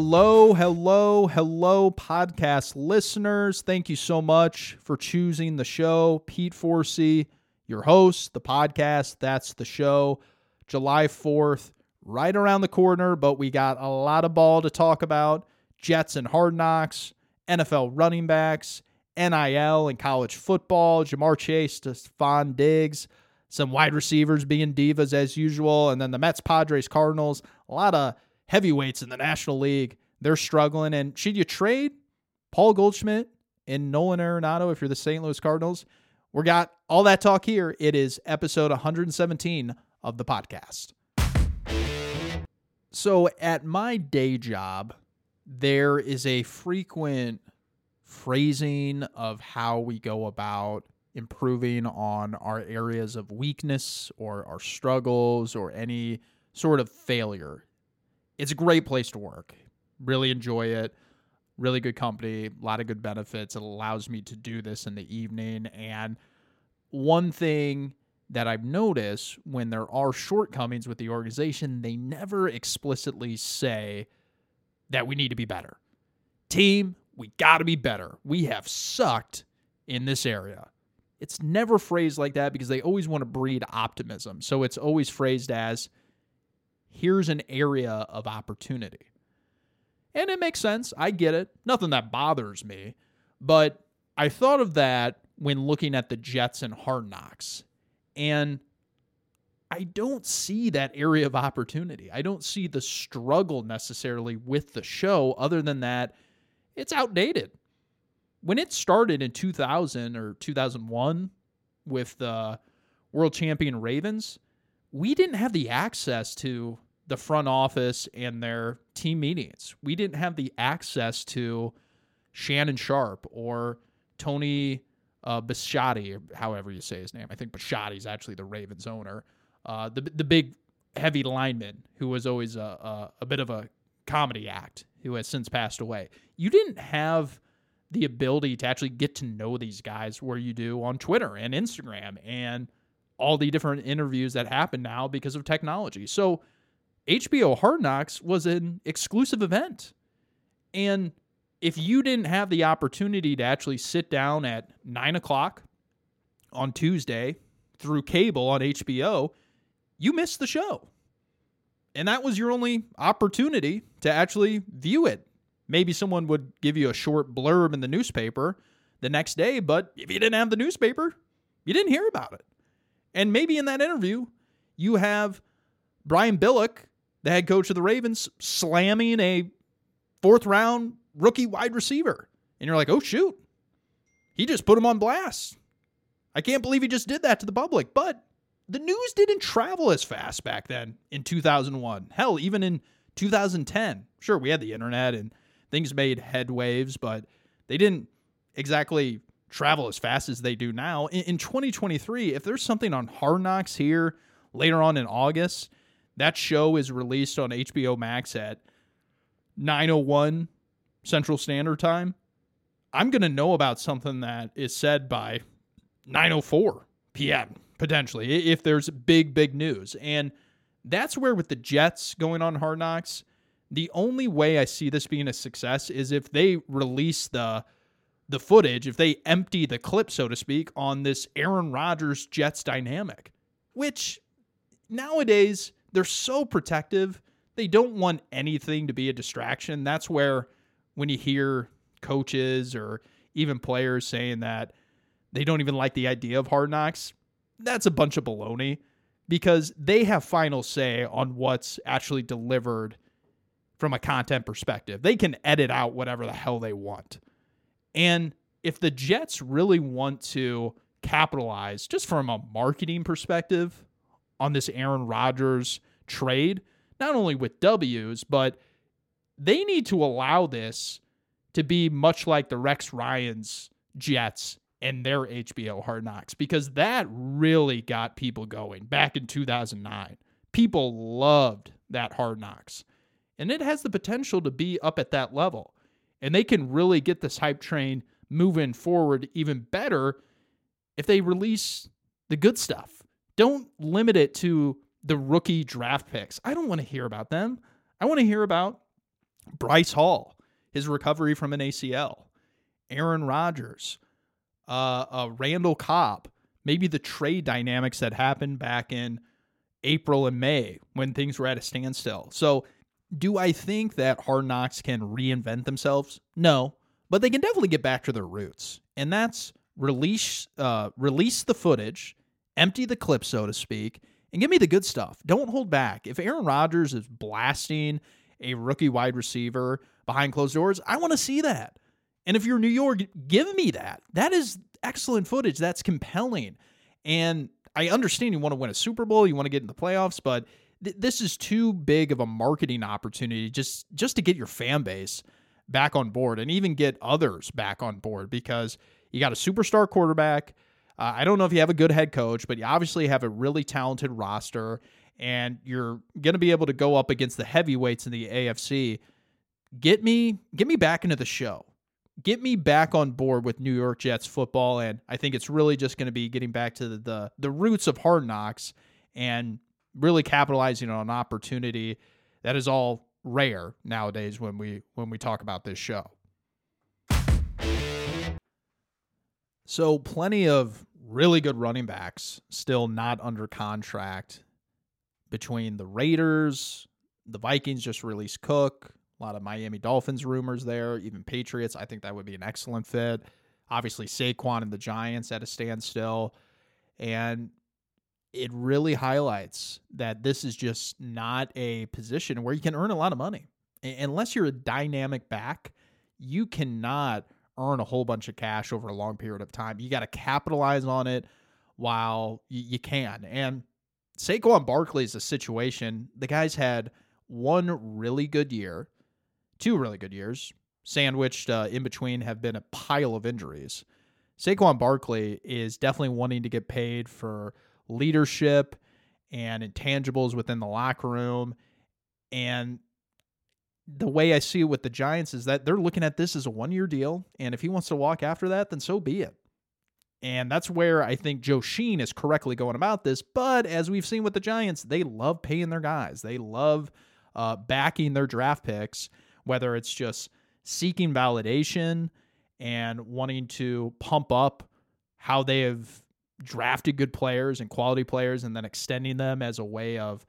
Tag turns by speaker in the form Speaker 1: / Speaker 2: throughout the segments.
Speaker 1: Hello, hello, hello, podcast listeners. Thank you so much for choosing the show. Pete Forsey, your host, the podcast. That's the show. July 4th, right around the corner, but we got a lot of ball to talk about. Jets and Hard Knocks, NFL running backs, NIL and college football, Ja'Marr Chase, Stefon Diggs, some wide receivers being divas as usual, and then the Mets, Padres, Cardinals, a lot of heavyweights in the National League. They're struggling. And should you trade Paul Goldschmidt and Nolan Arenado if you're the St. Louis Cardinals? We got all that talk here. It is episode 117 of the podcast. So, at my day job, there is a frequent phrasing of how we go about improving on our areas of weakness or our struggles or any sort of failure. It's a great place to work. Really enjoy it. Really good company, a lot of good benefits. It allows me to do this in the evening. And one thing that I've noticed when there are shortcomings with the organization, they never explicitly say that we need to be better. Team, we got to be better. We have sucked in this area. It's never phrased like that because they always want to breed optimism. So it's always phrased as here's an area of opportunity. And it makes sense. I get it. Nothing that bothers me. But I thought of that when looking at the Jets and Hard Knocks. And I don't see that area of opportunity. I don't see the struggle necessarily with the show, other than that, it's outdated. When it started in 2000 or 2001 with the world champion Ravens, we didn't have the access to the front office and their team meetings. We didn't have the access to Shannon Sharpe or Tony uh, Bisciotti, however you say his name. I think Bisciotti is actually the Ravens owner. Uh, the the big heavy lineman who was always a, a, a bit of a comedy act who has since passed away. You didn't have the ability to actually get to know these guys where you do on Twitter and Instagram and all the different interviews that happen now because of technology. So HBO Hard Knocks was an exclusive event. And if you didn't have the opportunity to actually sit down at nine o'clock on Tuesday through cable on HBO, you missed the show. And that was your only opportunity to actually view it. Maybe someone would give you a short blurb in the newspaper the next day, but if you didn't have the newspaper, you didn't hear about it. And maybe in that interview, you have Brian Billick, the head coach of the Ravens, slamming a fourth round rookie wide receiver. And you're like, oh, shoot. He just put him on blast. I can't believe he just did that to the public. But the news didn't travel as fast back then in 2001. Hell, even in 2010. Sure, we had the internet and things made head waves, but they didn't exactly travel as fast as they do now. In, in 2023, if there's something on Hard Knocks here later on in August, that show is released on HBO Max at 9:01 Central Standard Time. I'm going to know about something that is said by 9:04 p.m. potentially if there's big big news. And that's where with the Jets going on Hard Knocks, the only way I see this being a success is if they release the the footage, if they empty the clip, so to speak, on this Aaron Rodgers Jets dynamic, which nowadays they're so protective. They don't want anything to be a distraction. That's where when you hear coaches or even players saying that they don't even like the idea of hard knocks, that's a bunch of baloney because they have final say on what's actually delivered from a content perspective. They can edit out whatever the hell they want. And if the Jets really want to capitalize just from a marketing perspective on this Aaron Rodgers trade, not only with W's, but they need to allow this to be much like the Rex Ryan's Jets and their HBO Hard Knocks because that really got people going back in 2009. People loved that Hard Knocks. And it has the potential to be up at that level. And they can really get this hype train moving forward even better if they release the good stuff. Don't limit it to the rookie draft picks. I don't want to hear about them. I want to hear about Bryce Hall, his recovery from an ACL, Aaron Rodgers, uh, uh, Randall Cobb, maybe the trade dynamics that happened back in April and May when things were at a standstill. So, do I think that Hard Knocks can reinvent themselves? No, but they can definitely get back to their roots, and that's release uh, release the footage, empty the clip, so to speak, and give me the good stuff. Don't hold back. If Aaron Rodgers is blasting a rookie wide receiver behind closed doors, I want to see that. And if you're New York, give me that. That is excellent footage. That's compelling. And I understand you want to win a Super Bowl, you want to get in the playoffs, but th- this is too big of a marketing opportunity just just to get your fan base back on board and even get others back on board because you got a superstar quarterback. Uh, I don't know if you have a good head coach, but you obviously have a really talented roster, and you're going to be able to go up against the heavyweights in the AFC. Get me, get me back into the show get me back on board with New York Jets football. And I think it's really just going to be getting back to the, the, the roots of hard knocks and really capitalizing on an opportunity that is all rare nowadays when we when we talk about this show. So plenty of really good running backs still not under contract between the Raiders, the Vikings just released Cook, a lot of Miami Dolphins rumors there, even Patriots. I think that would be an excellent fit. Obviously, Saquon and the Giants at a standstill. And it really highlights that this is just not a position where you can earn a lot of money. Unless you're a dynamic back, you cannot earn a whole bunch of cash over a long period of time. You got to capitalize on it while you can. And Saquon Barkley is a situation. The guy's had one really good year two really good years, sandwiched uh, in between have been a pile of injuries. Saquon Barkley is definitely wanting to get paid for leadership and intangibles within the locker room. And the way I see it with the Giants is that they're looking at this as a one year deal. And if he wants to walk after that, then so be it. And that's where I think Joe Sheen is correctly going about this. But as we've seen with the Giants, they love paying their guys, they love uh, backing their draft picks whether it's just seeking validation and wanting to pump up how they have drafted good players and quality players and then extending them as a way of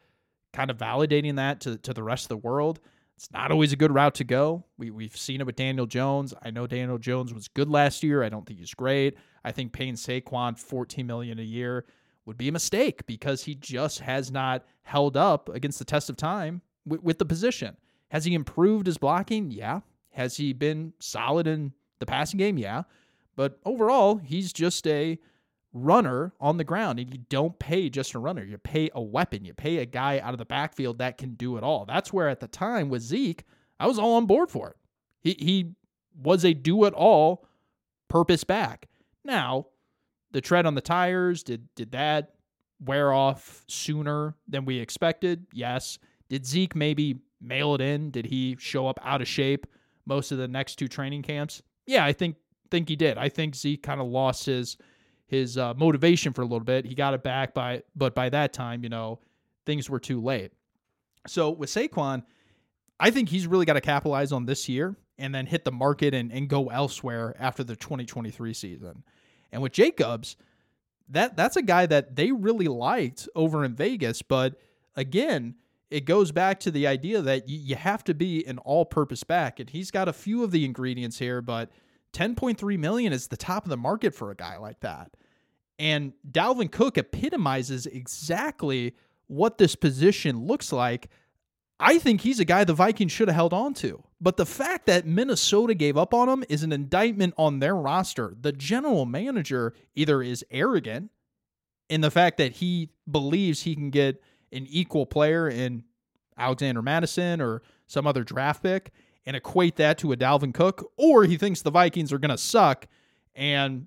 Speaker 1: kind of validating that to, to the rest of the world. It's not always a good route to go. We, we've seen it with Daniel Jones. I know Daniel Jones was good last year. I don't think he's great. I think paying Saquon 14 million a year would be a mistake because he just has not held up against the test of time with, with the position. Has he improved his blocking? Yeah. Has he been solid in the passing game? Yeah. But overall, he's just a runner on the ground. And you don't pay just a runner, you pay a weapon. You pay a guy out of the backfield that can do it all. That's where at the time with Zeke, I was all on board for it. He, he was a do it all purpose back. Now, the tread on the tires, did did that wear off sooner than we expected? Yes. Did Zeke maybe mail it in? Did he show up out of shape most of the next two training camps? Yeah, I think think he did. I think Zeke kind of lost his his uh, motivation for a little bit. He got it back by, but by that time, you know, things were too late. So with Saquon, I think he's really got to capitalize on this year and then hit the market and, and go elsewhere after the 2023 season. And with Jacobs, that that's a guy that they really liked over in Vegas, but again, it goes back to the idea that you have to be an all-purpose back, and he's got a few of the ingredients here, but 10.3 million is the top of the market for a guy like that. And Dalvin Cook epitomizes exactly what this position looks like. I think he's a guy the Vikings should have held on to. But the fact that Minnesota gave up on him is an indictment on their roster. The general manager either is arrogant in the fact that he believes he can get an equal player in Alexander Mattison or some other draft pick and equate that to a Dalvin Cook, or he thinks the Vikings are going to suck and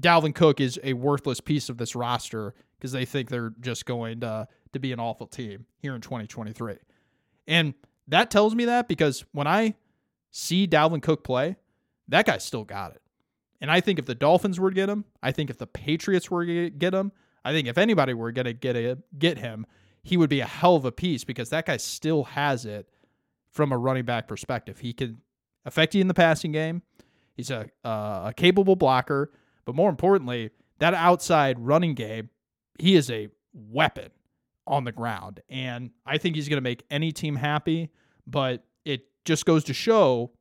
Speaker 1: Dalvin Cook is a worthless piece of this roster because they think they're just going to, to be an awful team here in 2023. And that tells me that because when I see Dalvin Cook play, that guy still got it. And I think if the Dolphins were to get him, I think if the Patriots were to get him, I think if anybody were going to get a, get him, he would be a hell of a piece because that guy still has it from a running back perspective. He can affect you in the passing game. He's a uh, a capable blocker, but more importantly, that outside running game, he is a weapon on the ground. And I think he's going to make any team happy, but it just goes to show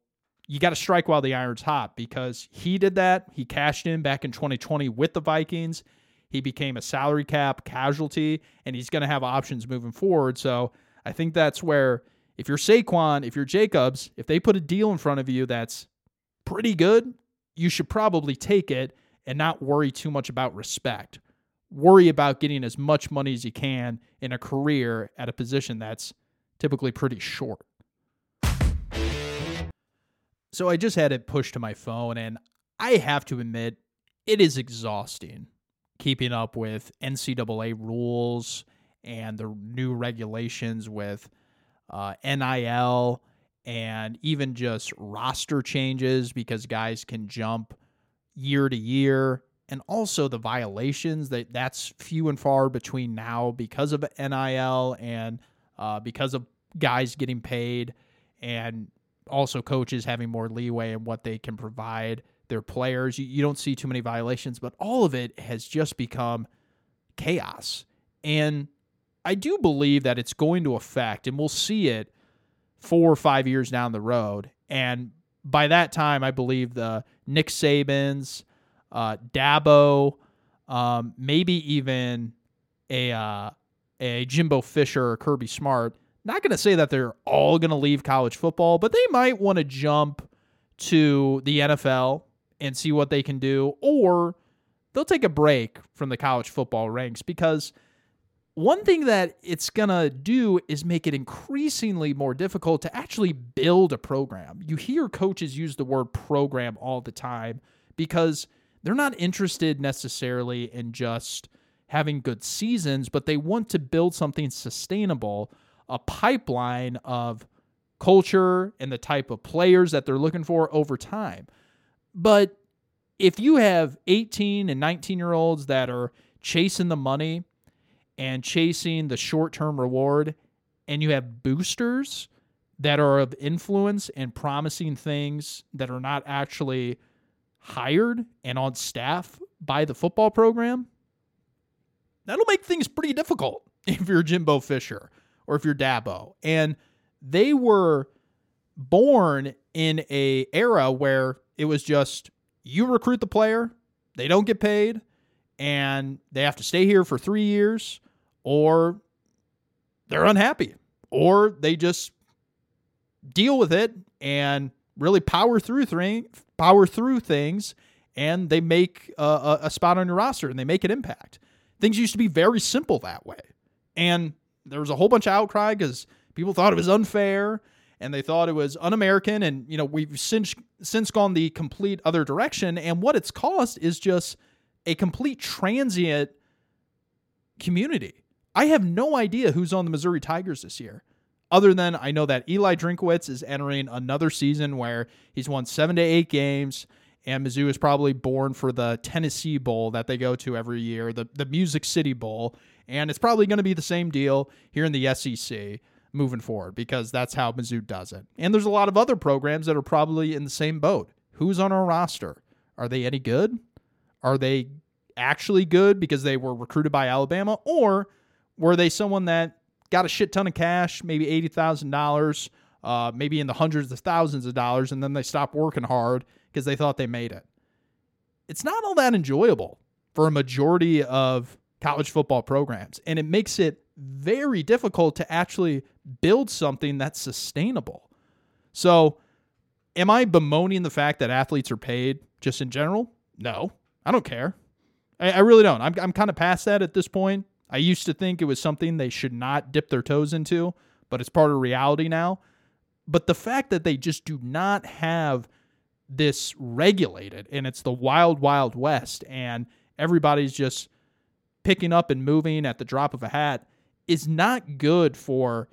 Speaker 1: you got to strike while the iron's hot because he did that. He cashed in back in 2020 with the Vikings. He became a salary cap casualty, and he's going to have options moving forward. So I think that's where, if you're Saquon, if you're Jacobs, if they put a deal in front of you that's pretty good, you should probably take it and not worry too much about respect. Worry about getting as much money as you can in a career at a position that's typically pretty short. So I just had it pushed to my phone, and I have to admit, it is exhausting keeping up with NCAA rules and the new regulations with uh, NIL and even just roster changes because guys can jump year to year and also the violations that that's few and far between now because of NIL and uh, because of guys getting paid and also coaches having more leeway in what they can provide their players. You, you don't see too many violations, but all of it has just become chaos. And I do believe that it's going to affect, and we'll see it four or five years down the road. And by that time, I believe the Nick Sabans, uh, Dabo, um, maybe even a uh, a Jimbo Fisher or Kirby Smart. Not going to say that they're all going to leave college football, but they might want to jump to the NFL and see what they can do, or they'll take a break from the college football ranks because one thing that it's going to do is make it increasingly more difficult to actually build a program. You hear coaches use the word program all the time because they're not interested necessarily in just having good seasons, but they want to build something sustainable, a pipeline of culture and the type of players that they're looking for over time. But if you have 18 and 19 year olds that are chasing the money and chasing the short term reward, and you have boosters that are of influence and promising things that are not actually hired and on staff by the football program, that'll make things pretty difficult if you're Jimbo Fisher or if you're Dabo. And they were born in a era where it was just you recruit the player, they don't get paid, and they have to stay here for three years, or they're unhappy, or they just deal with it and really power through thing, power through things, and they make a, a spot on your roster and they make an impact. Things used to be very simple that way, and there was a whole bunch of outcry because people thought it was unfair and they thought it was un-American. And you know, we've since since gone the complete other direction. And what it's caused is just a complete transient community. I have no idea who's on the Missouri Tigers this year. Other than I know that Eli Drinkwitz is entering another season where he's won seven to eight games, and Mizzou is probably born for the Tennessee Bowl that they go to every year, the, the Music City Bowl. And it's probably going to be the same deal here in the SEC moving forward because that's how Mizzou does it. And there's a lot of other programs that are probably in the same boat. Who's on our roster? Are they any good? Are they actually good because they were recruited by Alabama? Or were they someone that got a shit ton of cash, maybe $80,000, uh, maybe in the hundreds of thousands of dollars, and then they stopped working hard because they thought they made it? It's not all that enjoyable for a majority of college football programs. And it makes it very difficult to actually build something that's sustainable. So, am I bemoaning the fact that athletes are paid just in general? No, I don't care. I, I really don't. I'm, I'm kind of past that at this point. I used to think it was something they should not dip their toes into, but it's part of reality now. But the fact that they just do not have this regulated and it's the wild, wild west and everybody's just picking up and moving at the drop of a hat is not good for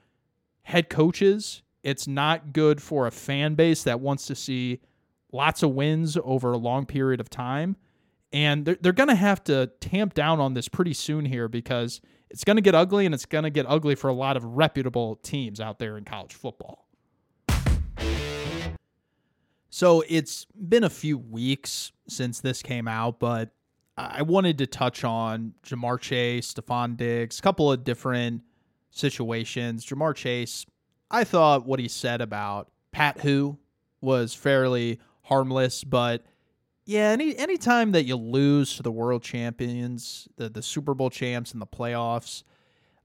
Speaker 1: head coaches. It's not good for a fan base that wants to see lots of wins over a long period of time. And they're, they're going to have to tamp down on this pretty soon here because it's going to get ugly and it's going to get ugly for a lot of reputable teams out there in college football. So it's been a few weeks since this came out, but I wanted to touch on Ja'Marr Chase, Stefon Diggs, a couple of different situations. Ja'Marr Chase, I thought what he said about Pat Who was fairly harmless, but yeah, any anytime that you lose to the world champions, the the Super Bowl champs in the playoffs,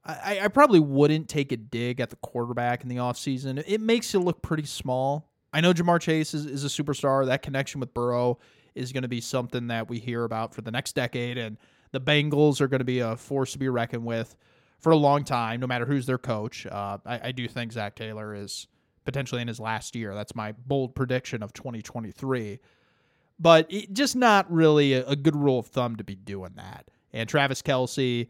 Speaker 1: I, I probably wouldn't take a dig at the quarterback in the offseason. It makes you look pretty small. I know Ja'Marr Chase is, is a superstar. That connection with Burrow is going to be something that we hear about for the next decade, and the Bengals are going to be a force to be reckoned with for a long time, no matter who's their coach. Uh, I, I do think Zac Taylor is potentially in his last year. That's my bold prediction of 2023 but it, just not really a, a, good rule of thumb to be doing that. And Travis Kelce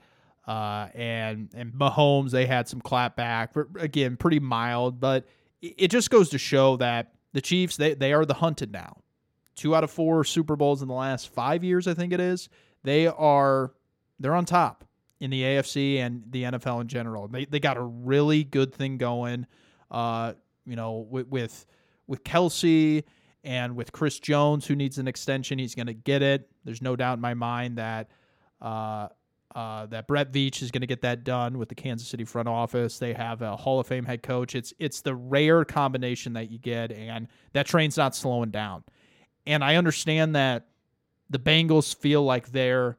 Speaker 1: uh, and and Mahomes, they had some clapback, again, pretty mild, but it, it just goes to show that the Chiefs they they are the hunted now. Two out of four Super Bowls in the last five years, I think it is. They are they're on top in the AFC and the NFL in general. They they got a really good thing going. Uh, you know, with with, with Kelce and with Chris Jones, who needs an extension, he's going to get it. There's no doubt in my mind that uh, uh, that Brett Veach is going to get that done with the Kansas City front office. They have a Hall of Fame head coach. It's it's the rare combination that you get, and that train's not slowing down. And I understand that the Bengals feel like they're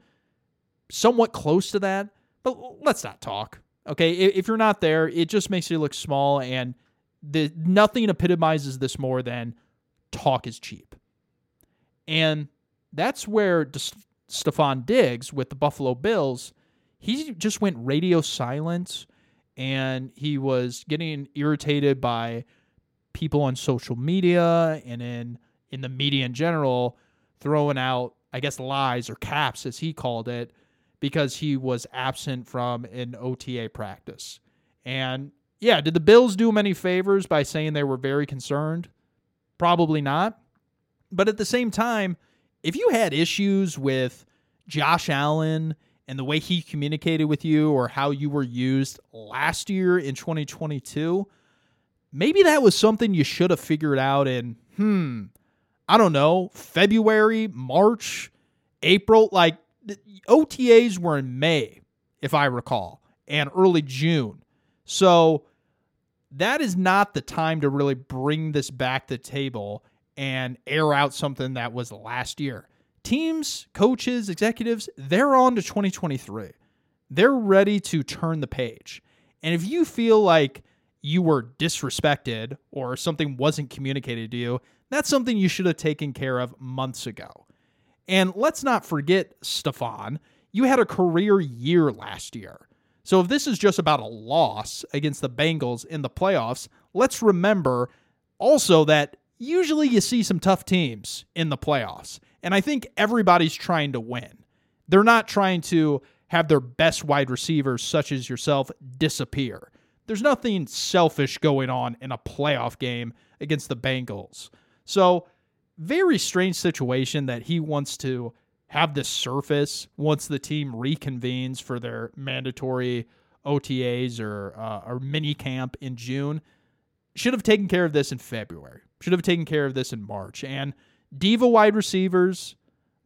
Speaker 1: somewhat close to that, but let's not talk. Okay, if you're not there, it just makes you look small, and the nothing epitomizes this more than talk is cheap. And that's where De- Stefon Diggs with the Buffalo Bills, he just went radio silent and he was getting irritated by people on social media and in in the media in general throwing out I guess lies or caps as he called it because he was absent from an OTA practice. And yeah, did the Bills do him any favors by saying they were very concerned? Probably not. But at the same time, if you had issues with Josh Allen and the way he communicated with you or how you were used last year in 2022, maybe that was something you should have figured out in, hmm, I don't know, February, March, April. Like OTAs were in May, if I recall, and early June. So that is not the time to really bring this back to table and air out something that was last year. Teams, coaches, executives, they're on to 2023. They're ready to turn the page. And if you feel like you were disrespected or something wasn't communicated to you, that's something you should have taken care of months ago. And let's not forget, Stefon, you had a career year last year. So if this is just about a loss against the Bengals in the playoffs, let's remember also that usually you see some tough teams in the playoffs. And I think everybody's trying to win. They're not trying to have their best wide receivers, such as yourself, disappear. There's nothing selfish going on in a playoff game against the Bengals. So, very strange situation that he wants to have this surface once the team reconvenes for their mandatory OTAs or uh, or mini camp in June. Should have taken care of this in February. Should have taken care of this in March. And diva wide receivers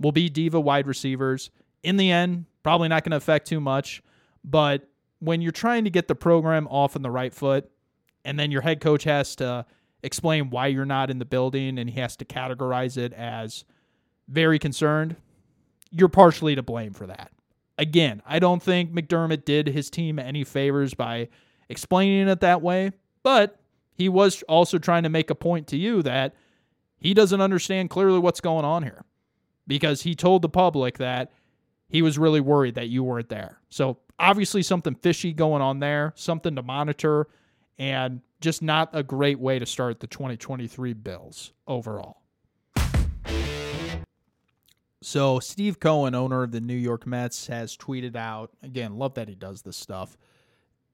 Speaker 1: will be diva wide receivers. In the end, probably not going to affect too much. But when you're trying to get the program off on the right foot, and then your head coach has to explain why you're not in the building and he has to categorize it as very concerned, you're partially to blame for that. Again, I don't think McDermott did his team any favors by explaining it that way, but he was also trying to make a point to you that he doesn't understand clearly what's going on here because he told the public that he was really worried that you weren't there. So, obviously, something fishy going on there, something to monitor, and just not a great way to start the 2023 Bills overall. So Steve Cohen, owner of the New York Mets, has tweeted out again. Love that he does this stuff.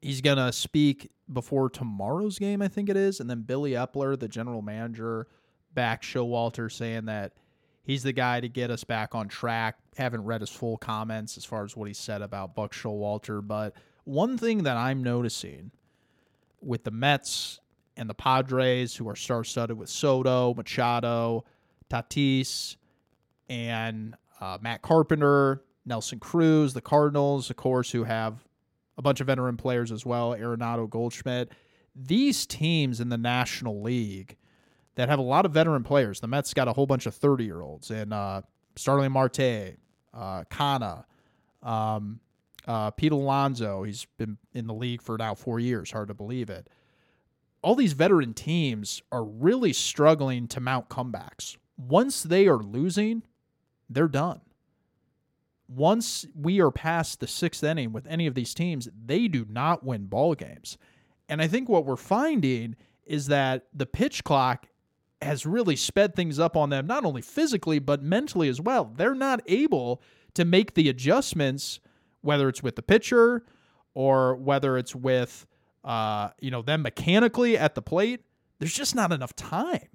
Speaker 1: He's gonna speak before tomorrow's game, I think it is, and then Billy Eppler, the general manager, back Showalter, saying that he's the guy to get us back on track. Haven't read his full comments as far as what he said about Buck Showalter, but one thing that I'm noticing with the Mets and the Padres, who are star studded with Soto, Machado, Tatis, and uh, Matt Carpenter, Nelson Cruz, the Cardinals, of course, who have a bunch of veteran players as well, Arenado, Goldschmidt. These teams in the National League that have a lot of veteran players. The Mets got a whole bunch of 30 year olds and uh, Starling Marte, uh, Canha, um, uh, Pete Alonso. He's been in the league for now four years. Hard to believe it. All these veteran teams are really struggling to mount comebacks. Once they are losing, they're done. Once we are past the sixth inning with any of these teams, they do not win ball games. And I think what we're finding is that the pitch clock has really sped things up on them, not only physically, but mentally as well. They're not able to make the adjustments, whether it's with the pitcher or whether it's with, uh, you know, them mechanically at the plate. There's just not enough time.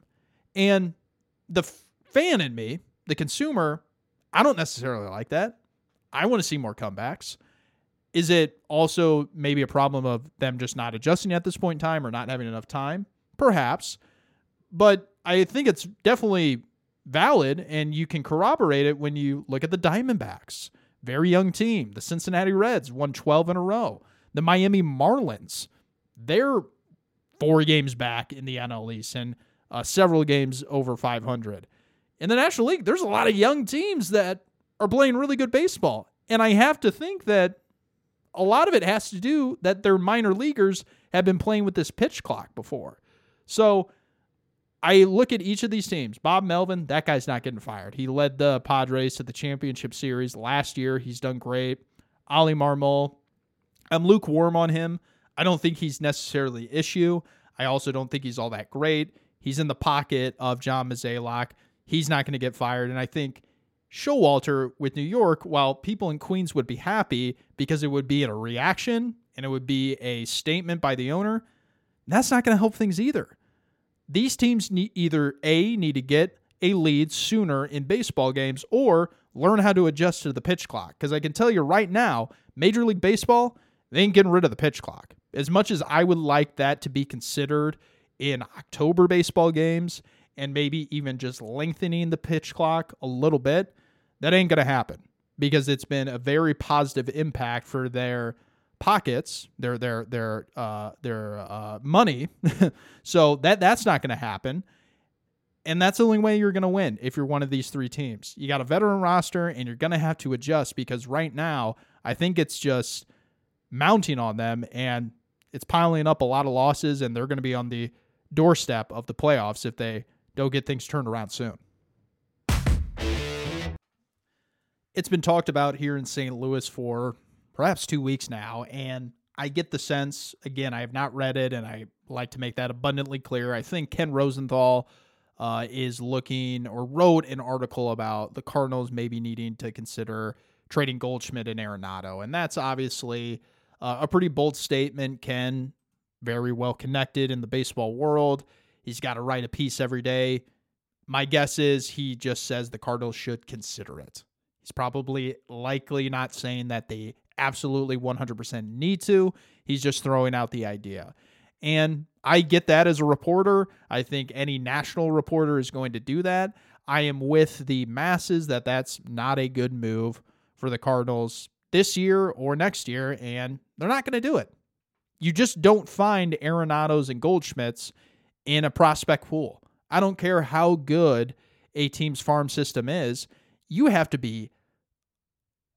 Speaker 1: And the fan in me, the consumer, I don't necessarily like that. I want to see more comebacks. Is it also maybe a problem of them just not adjusting at this point in time or not having enough time? Perhaps. But I think it's definitely valid and you can corroborate it when you look at the Diamondbacks. Very young team. The Cincinnati Reds won 12 in a row. The Miami Marlins, they're four games back in the NL East and uh, several games over 500. In the National League, there's a lot of young teams that are playing really good baseball. And I have to think that a lot of it has to do that their minor leaguers have been playing with this pitch clock before. So I look at each of these teams. Bob Melvin, that guy's not getting fired. He led the Padres to the championship series last year. He's done great. Oli Marmol, I'm lukewarm on him. I don't think he's necessarily issue. I also don't think he's all that great. He's in the pocket of John Mozeliak. He's not going to get fired. And I think Showalter with New York, while people in Queens would be happy because it would be a reaction and it would be a statement by the owner, that's not going to help things either. These teams need either A, need to get a lead sooner in baseball games or learn how to adjust to the pitch clock. Because I can tell you right now, Major League Baseball, they ain't getting rid of the pitch clock. As much as I would like that to be considered in October baseball games and maybe even just lengthening the pitch clock a little bit, that ain't going to happen because it's been a very positive impact for their pockets, their their their uh, their uh, money. so that that's not going to happen. And that's the only way you're going to win if you're one of these three teams. You got a veteran roster and you're going to have to adjust because right now, I think it's just mounting on them and it's piling up a lot of losses and they're going to be on the doorstep of the playoffs if they don't get things turned around soon. it's been talked about here in St. Louis for perhaps two weeks now, and I get the sense again. I have not read it, and I like to make that abundantly clear. I think Ken Rosenthal uh, is looking or wrote an article about the Cardinals maybe needing to consider trading Goldschmidt and Arenado, and that's obviously uh, a pretty bold statement. Ken, very well connected in the baseball world, he's got to write a piece every day. My guess is he just says the Cardinals should consider it. He's probably likely not saying that they absolutely 100% need to. He's just throwing out the idea. And I get that as a reporter. I think any national reporter is going to do that. I am with the masses that that's not a good move for the Cardinals this year or next year, and they're not going to do it. You just don't find Arenados and Goldschmidts in a prospect pool. I don't care how good a team's farm system is you have to be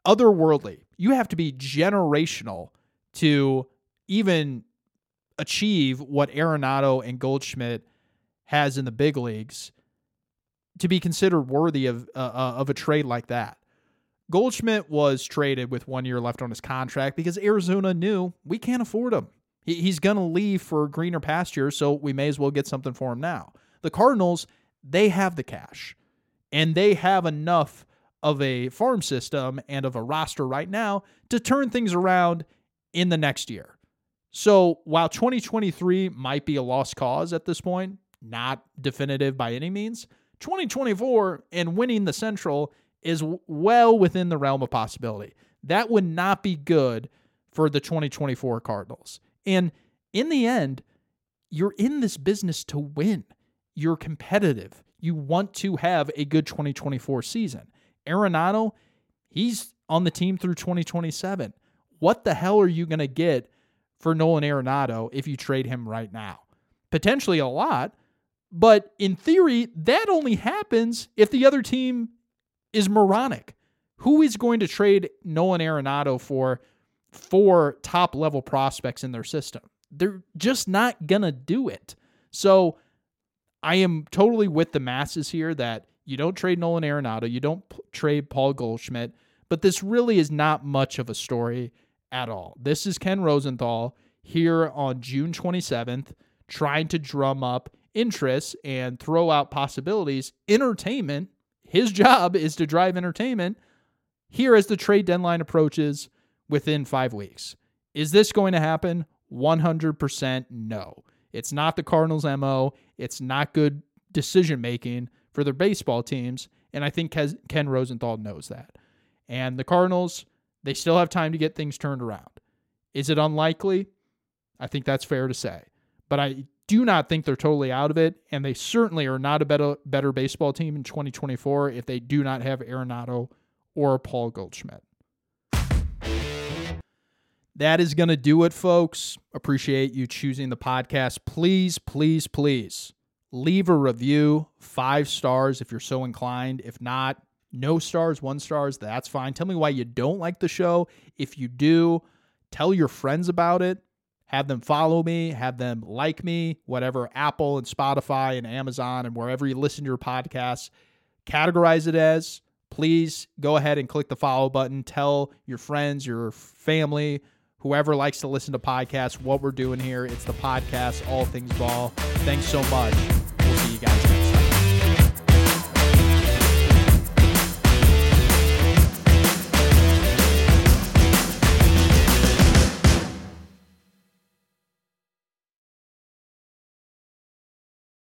Speaker 1: otherworldly. You have to be generational to even achieve what Arenado and Goldschmidt has in the big leagues to be considered worthy of uh, uh, of a trade like that. Goldschmidt was traded with one year left on his contract because Arizona knew we can't afford him. He, he's going to leave for greener pastures, so we may as well get something for him now. The Cardinals, they have the cash and they have enough of a farm system and of a roster right now to turn things around in the next year. So while 2023 might be a lost cause at this point, not definitive by any means, 2024 and winning the Central is well within the realm of possibility. That would not be good for the 2024 Cardinals. And in the end, you're in this business to win. You're competitive. You want to have a good 2024 season. Arenado, he's on the team through 2027. What the hell are you going to get for Nolan Arenado if you trade him right now? Potentially a lot, but in theory, that only happens if the other team is moronic. Who is going to trade Nolan Arenado for four top level prospects in their system? They're just not going to do it. So I am totally with the masses here that you don't trade Nolan Arenado, you don't p- trade Paul Goldschmidt, but this really is not much of a story at all. This is Ken Rosenthal here on June 27th trying to drum up interest and throw out possibilities. Entertainment, his job is to drive entertainment here as the trade deadline approaches within five weeks. Is this going to happen? 100% no. It's not the Cardinals' MO. It's not good decision making for their baseball teams. And I think Ken Rosenthal knows that. And the Cardinals, they still have time to get things turned around. Is it unlikely? I think that's fair to say. But I do not think they're totally out of it. And they certainly are not a better, better baseball team in 2024 if they do not have Arenado or Paul Goldschmidt. That is going to do it, folks. Appreciate you choosing the podcast. Please, please, please leave a review, five stars if you're so inclined. If not, no stars, one stars, that's fine. Tell me why you don't like the show. If you do, tell your friends about it. Have them follow me, have them like me, whatever Apple and Spotify and Amazon and wherever you listen to your podcasts, categorize it as. Please go ahead and click the follow button. Tell your friends, your family, whoever likes to listen to podcasts, what we're doing here. It's the podcast, All Things Ball. Thanks so much. We'll see you guys